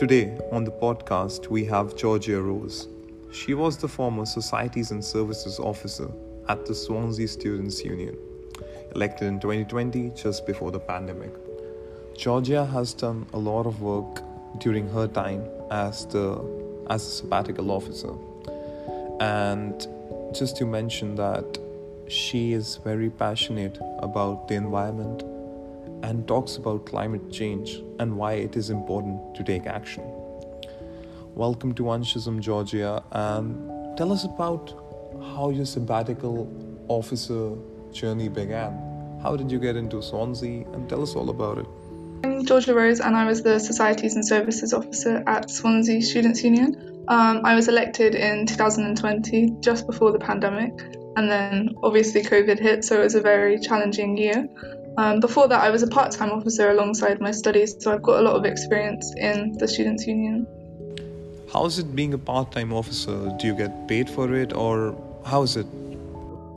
Today on the podcast, we have Georgia Rose. She was the former Societies and Services Officer at the Swansea Students' Union, elected in 2020 just before the pandemic. Georgia has done a lot of work during her time as the as a sabbatical officer. And just to mention that she is very passionate about the environment and talks about climate change and why it is important to take action. Welcome to Anshism, Georgia, and tell us about how your sabbatical officer journey began. How did you get into Swansea? And tell us all about it. I'm Georgia Rose, and I was the Societies and Services Officer at Swansea Students' Union. Um, I was elected in 2020, just before the pandemic, and then obviously COVID hit, so it was a very challenging year. Um, before that, I was a part time officer alongside my studies, so I've got a lot of experience in the Students' Union. How is it being a part time officer? Do you get paid for it, or how is it?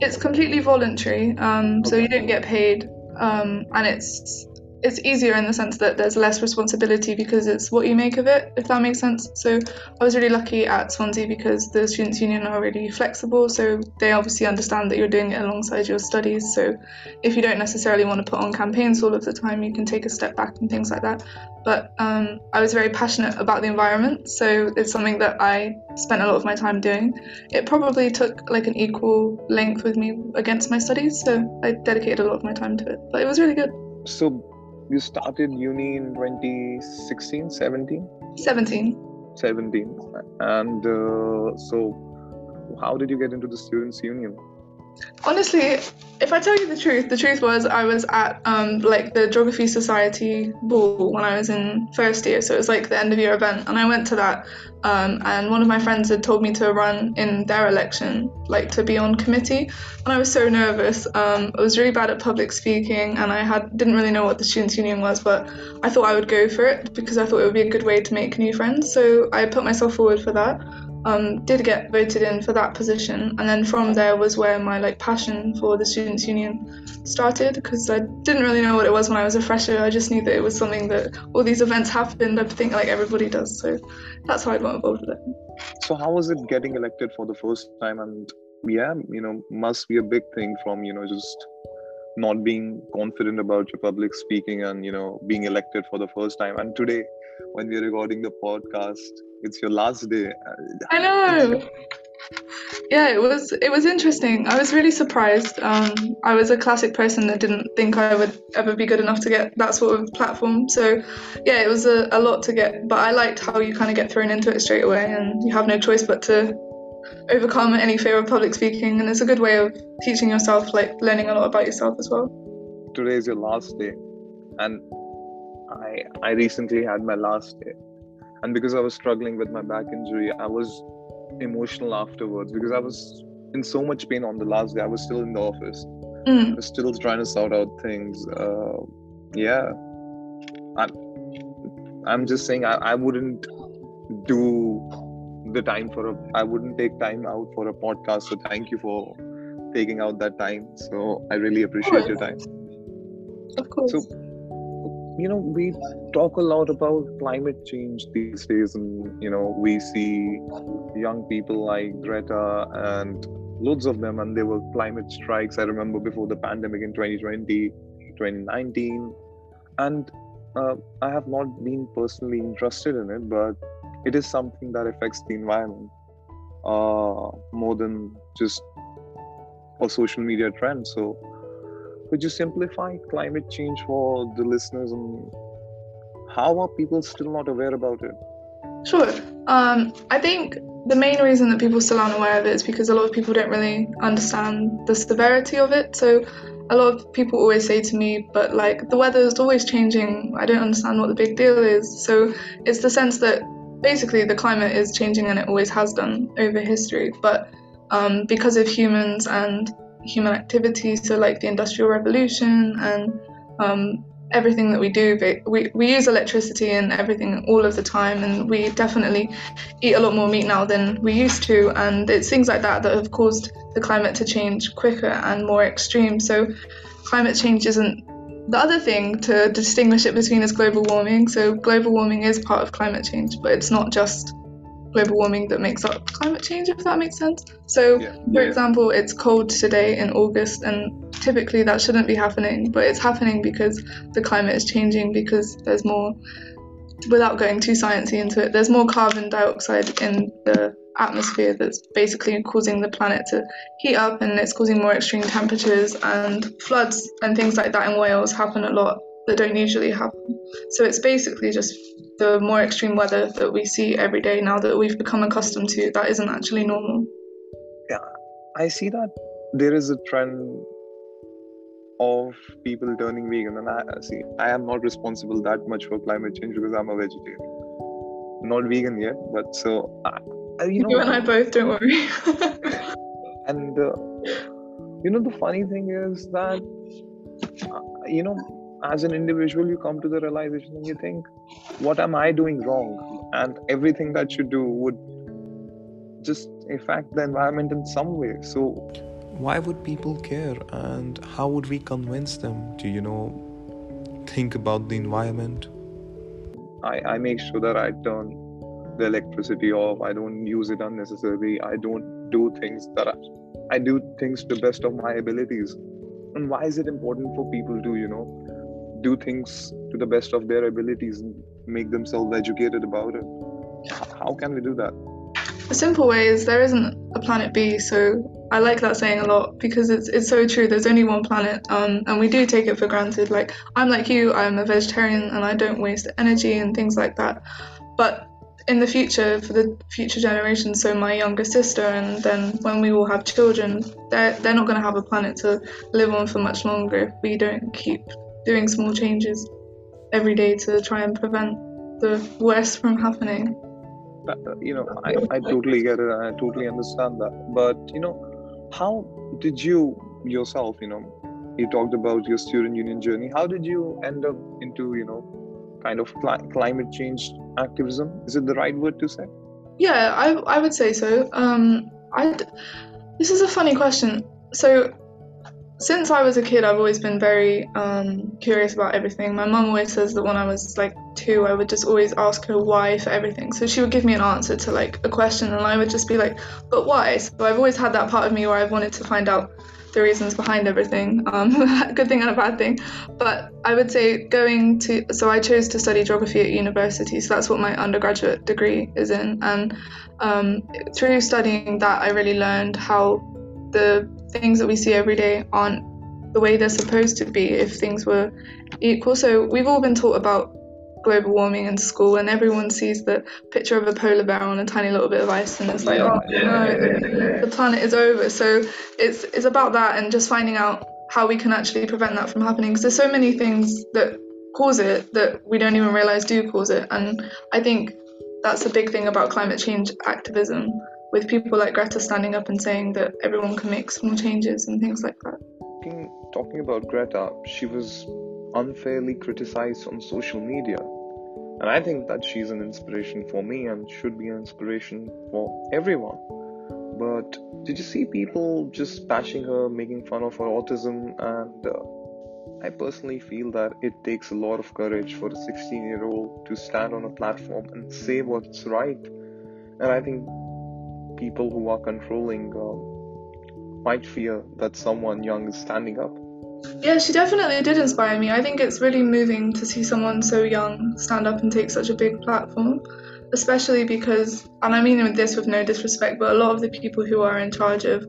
It's completely voluntary, um, so you don't get paid, um, and it's it's easier in the sense that there's less responsibility because it's what you make of it, if that makes sense. So I was really lucky at Swansea because the Students' Union are really flexible, so they obviously understand that you're doing it alongside your studies. So if you don't necessarily want to put on campaigns all of the time, you can take a step back and things like that. But um, I was very passionate about the environment, so it's something that I spent a lot of my time doing. It probably took like an equal length with me against my studies, so I dedicated a lot of my time to it. But it was really good. So you started uni in 2016 17 17 17 and uh, so how did you get into the students union? Honestly, if I tell you the truth, the truth was I was at um, like the Geography Society ball when I was in first year, so it was like the end of year event, and I went to that. Um, and one of my friends had told me to run in their election, like to be on committee, and I was so nervous. Um, I was really bad at public speaking, and I had didn't really know what the students' union was, but I thought I would go for it because I thought it would be a good way to make new friends. So I put myself forward for that um, did get voted in for that position, and then from there was where my like passion for the students' union started because I didn't really know what it was when I was a fresher. I just knew that it was something that all these events happened. I think like everybody does, so that's how I got involved with it. So how was it getting elected for the first time? And yeah, you know, must be a big thing from you know just not being confident about your public speaking and you know being elected for the first time. And today, when we're recording the podcast it's your last day. I know. Yeah, it was it was interesting. I was really surprised. Um, I was a classic person that didn't think I would ever be good enough to get that sort of platform. So, yeah, it was a, a lot to get. But I liked how you kind of get thrown into it straight away, and you have no choice but to overcome any fear of public speaking. And it's a good way of teaching yourself, like learning a lot about yourself as well. Today is your last day, and I I recently had my last day and because i was struggling with my back injury i was emotional afterwards because i was in so much pain on the last day i was still in the office mm. i was still trying to sort out things uh, yeah i'm i'm just saying I, I wouldn't do the time for a i wouldn't take time out for a podcast. So thank you for taking out that time. So i really appreciate your time. Of course. So you know we talk a lot about climate change these days and you know we see young people like greta and loads of them and there were climate strikes i remember before the pandemic in 2020 2019 and uh, i have not been personally interested in it but it is something that affects the environment uh, more than just a social media trend so could you simplify climate change for the listeners and how are people still not aware about it? Sure. Um, I think the main reason that people still aren't aware of it is because a lot of people don't really understand the severity of it. So a lot of people always say to me, but like the weather is always changing. I don't understand what the big deal is. So it's the sense that basically the climate is changing and it always has done over history. But um, because of humans and human activities, so like the Industrial Revolution and um, everything that we do. We, we use electricity and everything all of the time, and we definitely eat a lot more meat now than we used to. And it's things like that that have caused the climate to change quicker and more extreme. So, climate change isn't the other thing to distinguish it between is global warming. So global warming is part of climate change, but it's not just global warming that makes up climate change, if that makes sense. So, Yeah. for example, it's cold today in August, and typically that shouldn't be happening, but it's happening because the climate is changing because there's more. Without going too sciencey into it, there's more carbon dioxide in the atmosphere that's basically causing the planet to heat up and it's causing more extreme temperatures and floods and things like that in Wales happen a lot that don't usually happen. So it's basically just the more extreme weather that we see every day now that we've become accustomed to that isn't actually normal. Yeah, I see that there is a trend of people turning vegan, and I see I am not responsible that much for climate change because I'm a vegetarian. Not vegan yet, but so I, I- you know, You and I both, don't worry. and uh, you know the funny thing is that uh, you know as an individual you come to the realization and you think what am i doing wrong and everything that you do would just affect the environment in some way so Why would people care and how would we convince them to, you know, think about the environment? I, I make sure that I turn the electricity off. I don't use it unnecessarily. I don't do things that I, I do things to the best of my abilities. And why is it important for people to, you know, do things to the best of their abilities and make themselves educated about it? How can we do that? A simple way is there isn't a planet B, so I like that saying a lot because it's it's so true. There's only one planet, um, and we do take it for granted. Like I'm like you, I'm a vegetarian, and I don't waste energy and things like that. But in the future, for the future generations, so my younger sister, and then when we all have children, they're they're not going to have a planet to live on for much longer if we don't keep doing small changes every day to try and prevent the worst from happening. Uh, You know, I, I totally get it. I totally understand that. But, you know, how did you yourself, you know, you talked about your student union journey. How did you end up into, you know, kind of cli- climate change activism? Is it the right word to say? Yeah, I, I would say so. Um, I this is a funny question. So since I was a kid, I've always been very um, curious about everything. My mum always says that when I was like two, I would just always ask her why for everything. So she would give me an answer to like a question, and I would just be like, "But why?" So I've always had that part of me where I've wanted to find out the reasons behind everything. Um, good thing and a bad thing. But I would say going to so I chose to study geography at university. So that's what my undergraduate degree is in, and um, through studying that, I really learned how the things that we see every day aren't the way they're supposed to be if things were equal. So we've all been taught about global warming in school, and everyone sees the picture of a polar bear on a tiny little bit of ice, and it's like, Yeah, oh yeah, no, yeah, the planet is over. So it's it's about that and just finding out how we can actually prevent that from happening. Because there's so many things that cause it that we don't even realize do cause it, and I think that's a big thing about climate change activism. With people like Greta standing up and saying that everyone can make small changes and things like that. Talking, talking about Greta, she was unfairly criticized on social media. And I think that she's an inspiration for me and should be an inspiration for everyone. But did you see people just bashing her, making fun of her autism? And uh, I personally feel that it takes a lot of courage for a 16 year old to stand on a platform and say what's right. And I think people who are controlling uh, might fear that someone young is standing up. Yeah, she definitely did inspire me. I think it's really moving to see someone so young stand up and take such a big platform, especially because, and I mean this with no disrespect, but a lot of the people who are in charge of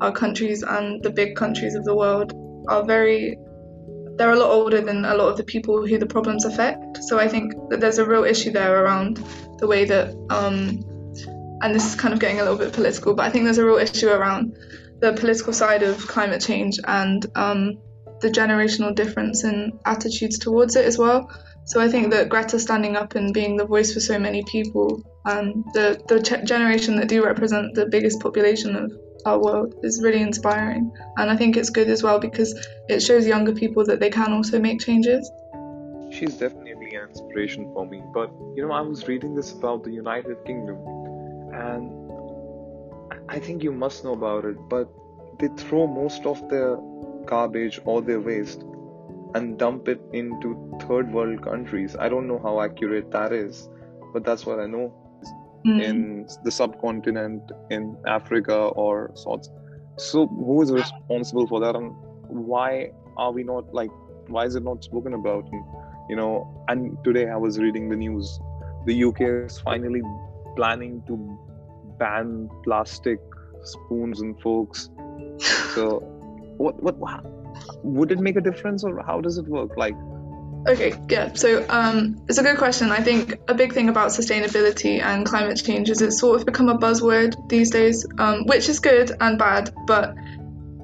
our countries and the big countries of the world are very, they're a lot older than a lot of the people who the problems affect. So I think that there's a real issue there around the way that, um, and this is kind of getting a little bit political, but I think there's a real issue around the political side of climate change and um, the generational difference in attitudes towards it as well. So I think that Greta standing up and being the voice for so many people, um, the the ch- generation that do represent the biggest population of our world, is really inspiring. And I think it's good as well because it shows younger people that they can also make changes. She's definitely an inspiration for me. But you know, I was reading this about the United Kingdom, and I think you must know about it. But they throw most of their garbage or their waste and dump it into third world countries. I don't know how accurate that is, but that's what I know. Mm. In the subcontinent, in Africa, or sorts. So, who is responsible for that, and why are we not like? Why is it not spoken about? And, you know, and today I was reading the news. The UK is finally planning to ban plastic spoons and forks. So, what what would it make a difference, or how does it work? Like, Okay, yeah. So um, it's a good question. I think a big thing about sustainability and climate change is it's sort of become a buzzword these days, um, which is good and bad. But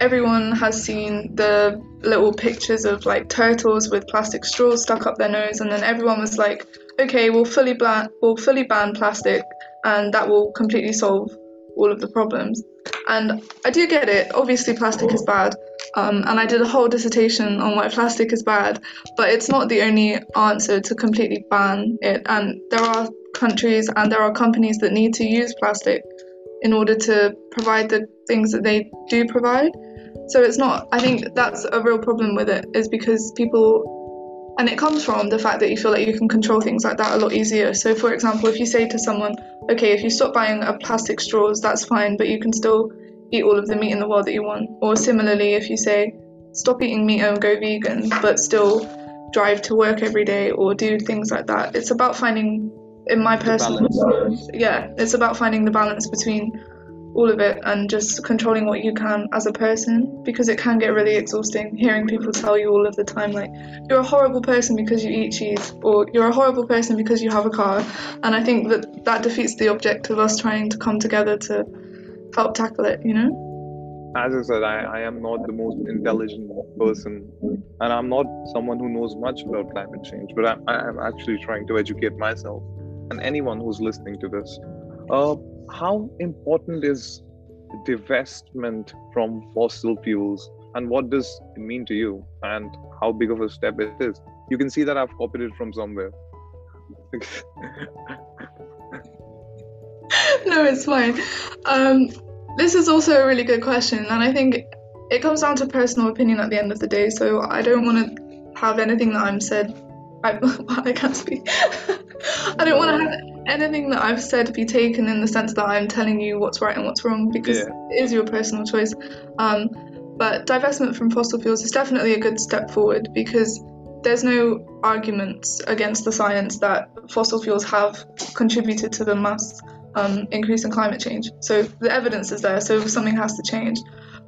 everyone has seen the little pictures of like turtles with plastic straws stuck up their nose, and then everyone was like, "Okay, we'll fully ban, we'll fully ban plastic, and that will completely solve all of the problems." And I do get it. Obviously, plastic is bad. Um, and I did a whole dissertation on why plastic is bad, but it's not the only answer to completely ban it. And there are countries and there are companies that need to use plastic in order to provide the things that they do provide. So it's not, I think that's a real problem with it, is because people, and it comes from the fact that you feel like you can control things like that a lot easier. So, for example, if you say to someone, okay, if you stop buying a plastic straws, that's fine, but you can still eat all of the meat in the world that you want. Or similarly, if you say, stop eating meat and go vegan, but still drive to work every day or do things like that. It's about finding, in my personal, yeah, it's about finding the balance between all of it and just controlling what you can as a person because it can get really exhausting hearing people tell you all of the time like you're a horrible person because you eat cheese or you're a horrible person because you have a car and i think that that defeats the object of us trying to come together to help tackle it, you know? As I said, I, I am not the most intelligent person, and I'm not someone who knows much about climate change, but I'm, actually trying to educate myself and anyone who's listening to this. Uh, how important is divestment from fossil fuels, and what does it mean to you, and how big of a step it is? You can see that I've copied it from somewhere. no, it's fine. Um, this is also a really good question, and I think it comes down to personal opinion at the end of the day. So I don't want to have anything that I'm said. I, I can't speak. I don't want to have anything that I've said be taken in the sense that I'm telling you what's right and what's wrong because yeah. it is your personal choice. Um, but divestment from fossil fuels is definitely a good step forward because there's no arguments against the science that fossil fuels have contributed to the mass um, increase in climate change. So the evidence is there, so something has to change.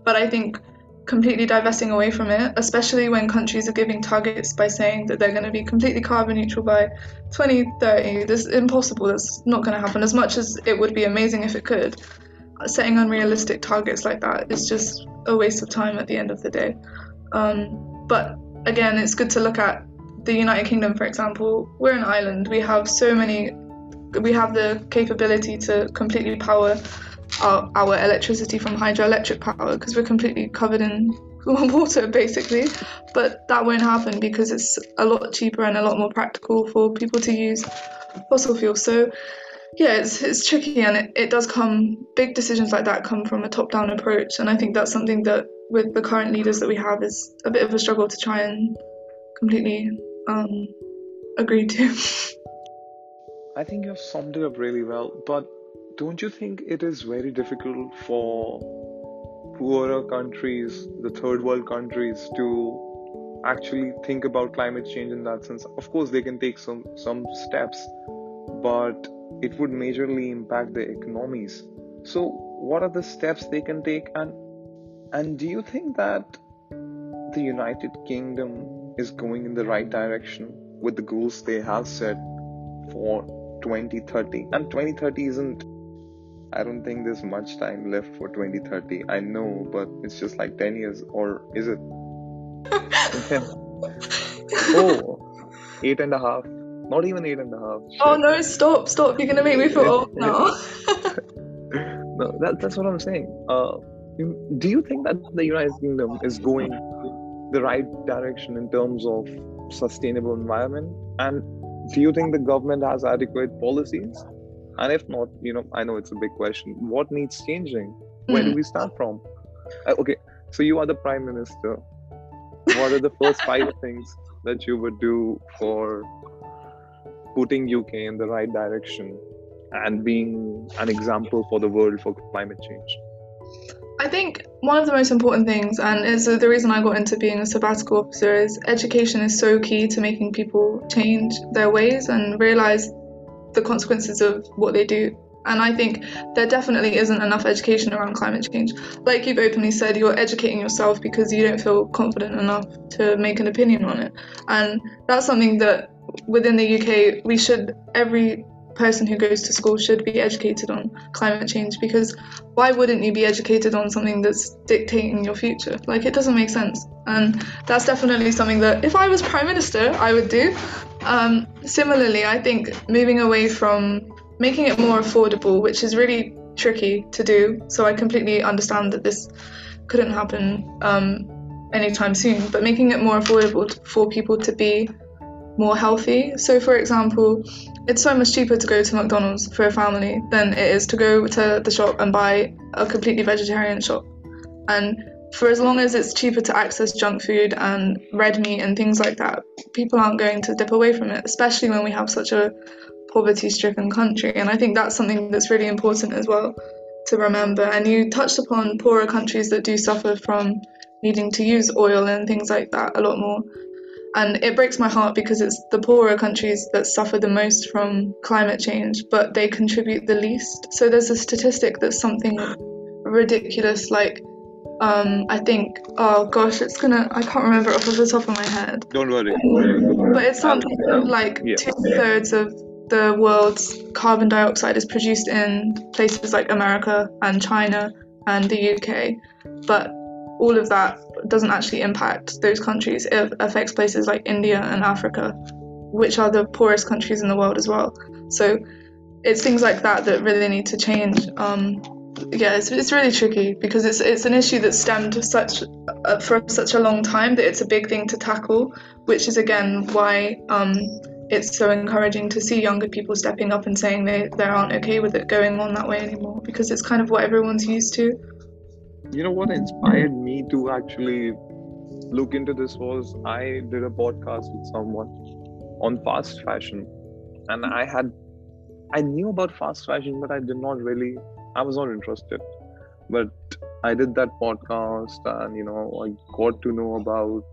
But I think completely divesting away from it, especially when countries are giving targets by saying that they're going to be completely carbon neutral by 2030, this is impossible. That's not going to happen. As much as it would be amazing if it could, setting unrealistic targets like that is just a waste of time at the end of the day. Um, but again, it's good to look at the United Kingdom, for example. We're an island. We have so many we have the capability to completely power our, our electricity from hydroelectric power because we're completely covered in water basically. But that won't happen because it's a lot cheaper and a lot more practical for people to use fossil fuels. So yeah it's, it's tricky and it, it does come big decisions like that come from a top-down approach. And i think that's something that with the current leaders that we have is a bit of a struggle to try and completely um, agree to. I think you've summed it up really well, but don't you think it is very difficult for poorer countries, the third world countries, to actually think about climate change in that sense? Of course, they can take some, some steps, but it would majorly impact their economies. So, what are the steps they can take? And, and do you think that the United Kingdom is going in the right direction with the goals they have set for 2030 and 2030 isn't i don't think there's much time left for 2030 i know but it's just like 10 years or is it? Oh eight and a half. Not even eight and a half. Shit. oh no stop stop. You're gonna make me feel old now. No that, that's what i'm saying. Uh, do you think that the united kingdom is going the right direction in terms of sustainable environment? And do you think the government has adequate policies? And if not, you know, I know it's a big question. What needs changing? Where mm. do hmm. we start from? Uh, okay, so you are the prime minister. what are the first five things that you would do for putting UK in the right direction and being an example for the world for climate change? I think one of the most important things, and is the reason I got into being a sabbatical officer, is education is so key to making people change their ways and realize the consequences of what they do. And I think there definitely isn't enough education around climate change. Like you've openly said, you're educating yourself because you don't feel confident enough to make an opinion on it. And that's something that within the UK, we should, every person who goes to school should be educated on climate change because why wouldn't you be educated on something that's dictating your future? Like, it doesn't make sense. And that's definitely something that if I was Prime Minister, I would do. Um, similarly, I think moving away from making it more affordable, which is really tricky to do. So I completely understand that this couldn't happen um, anytime soon, but making it more affordable for people to be more healthy. So, for example, it's so much cheaper to go to McDonald's for a family than it is to go to the shop and buy a completely vegetarian shop. And for as long as it's cheaper to access junk food and red meat and things like that, people aren't going to dip away from it, especially when we have such a poverty stricken country. And I think that's something that's really important as well to remember. And you touched upon poorer countries that do suffer from needing to use oil and things like that a lot more. And it breaks my heart because it's the poorer countries that suffer the most from climate change, but they contribute the least. So there's a statistic that's something ridiculous like um, I think, oh gosh, it's gonna, I can't remember off of the top of my head. Don't worry. But it's something like yeah. two thirds of the world's carbon dioxide is produced in places like America and China and the UK, but all of that doesn't actually impact those countries. It affects places like India and Africa, which are the poorest countries in the world as well. So it's things like that that really need to change. Um, yeah, it's, it's really tricky because it's it's an issue that stemmed such uh, for such a long time that it's a big thing to tackle, which is again why um, it's so encouraging to see younger people stepping up and saying they, they aren't okay with it going on that way anymore because it's kind of what everyone's used to. You know what inspired me to actually look into this was I did a podcast with someone on fast fashion. And I had I knew about fast fashion but I did not really I was not interested. But I did that podcast and you know I got to know about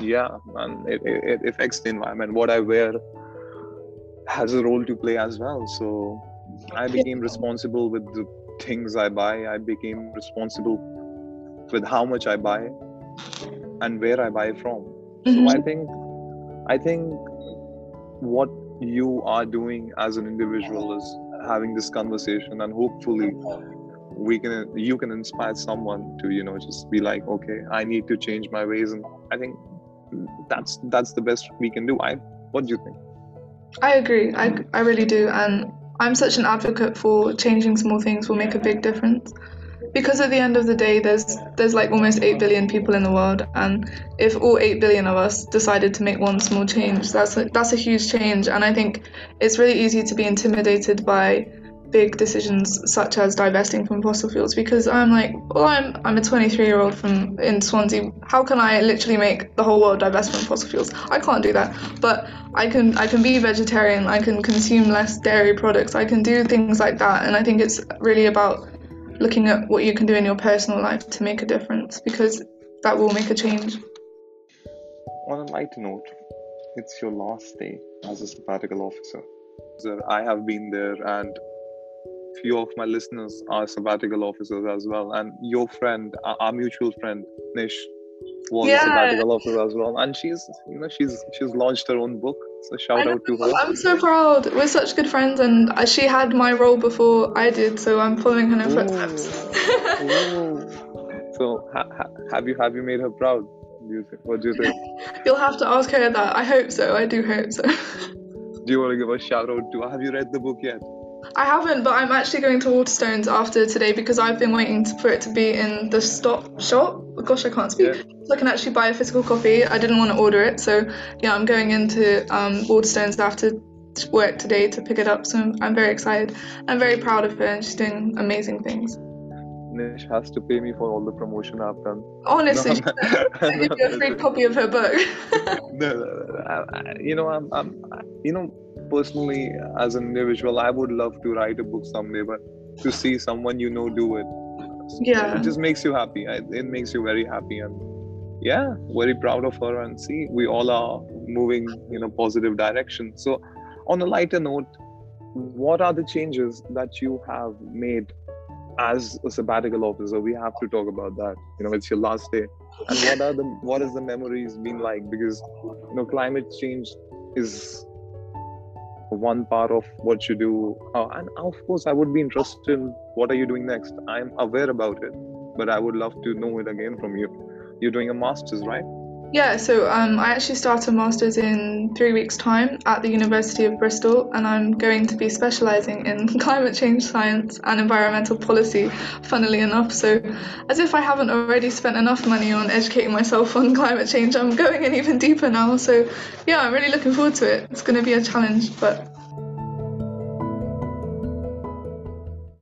yeah and it, it, it affects the environment. What i wear has a role to play as well. So i became responsible with the things i buy. I became responsible with how much i buy and where i buy from. Mm-hmm. so i think i think what you are doing as an individual is having this conversation and hopefully we can you can inspire someone to you know just be like okay i need to change my ways. And i think that's that's the best we can do. I what do you think? I agree. I, I really do. And i'm such an advocate for changing small things will make a big difference because at the end of the day there's there's like almost 8 billion people in the world and if all 8 billion of us decided to make one small change that's a, that's a huge change and i think it's really easy to be intimidated by big decisions such as divesting from fossil fuels because I'm like, well, I'm I'm a 23 year old from in Swansea. How can I literally make the whole world divest from fossil fuels? I can't do that. But I can I can be vegetarian. I can consume less dairy products. I can do things like that. And I think it's really about looking at what you can do in your personal life to make a difference because that will make a change. On a light note, it's your last day as a sabbatical officer. I have been there and few of my listeners are sabbatical officers as well, and your friend, our mutual friend Nish, was yeah. a sabbatical officer as well, and she's you know she's she's launched her own book. So shout out to her. I'm so proud. We're such good friends, and she had my role before I did, so I'm following her footsteps. so ha- ha- have you have you made her proud? Do you think? What do you think? You'll have to ask her that. I hope so. I do hope so. do you want to give a shout out to? Have you read the book yet? I haven't, but I'm actually going to Waterstones after today because I've been waiting for it to be in the stop shop. Gosh, I can't speak. Yeah. So I can actually buy a physical copy. I didn't want to order it, so yeah, I'm going into um, Waterstones after work today to pick it up. So I'm very excited. I'm very proud of her, and she's doing amazing things. Nish has to pay me for all the promotion I've done. Honestly, No, no, give you a free copy of her book. I, I, you know, I'm, I'm, you know, personally, as an individual, I would love to write a book someday, but to see someone you know do it, Yeah. it just makes you happy. It makes you very happy, and yeah, very proud of her. And see, we all are moving in a positive direction. So, on a lighter note, what are the changes that you have made as a sabbatical officer? We have to talk about that. You know, it's your last day, and what are the what has the memories been like? Because you know, climate change is one part of what you do, uh, and of course, I would be interested in what are you doing next. I'm aware about it, but I would love to know it again from you. You're doing a master's, right? Yeah, so um, I actually start a master's in three weeks' time at the University of Bristol, and I'm going to be specialising in climate change science and environmental policy, funnily enough. So, as if I haven't already spent enough money on educating myself on climate change, I'm going in even deeper now. So, yeah, I'm really looking forward to it. It's going to be a challenge, but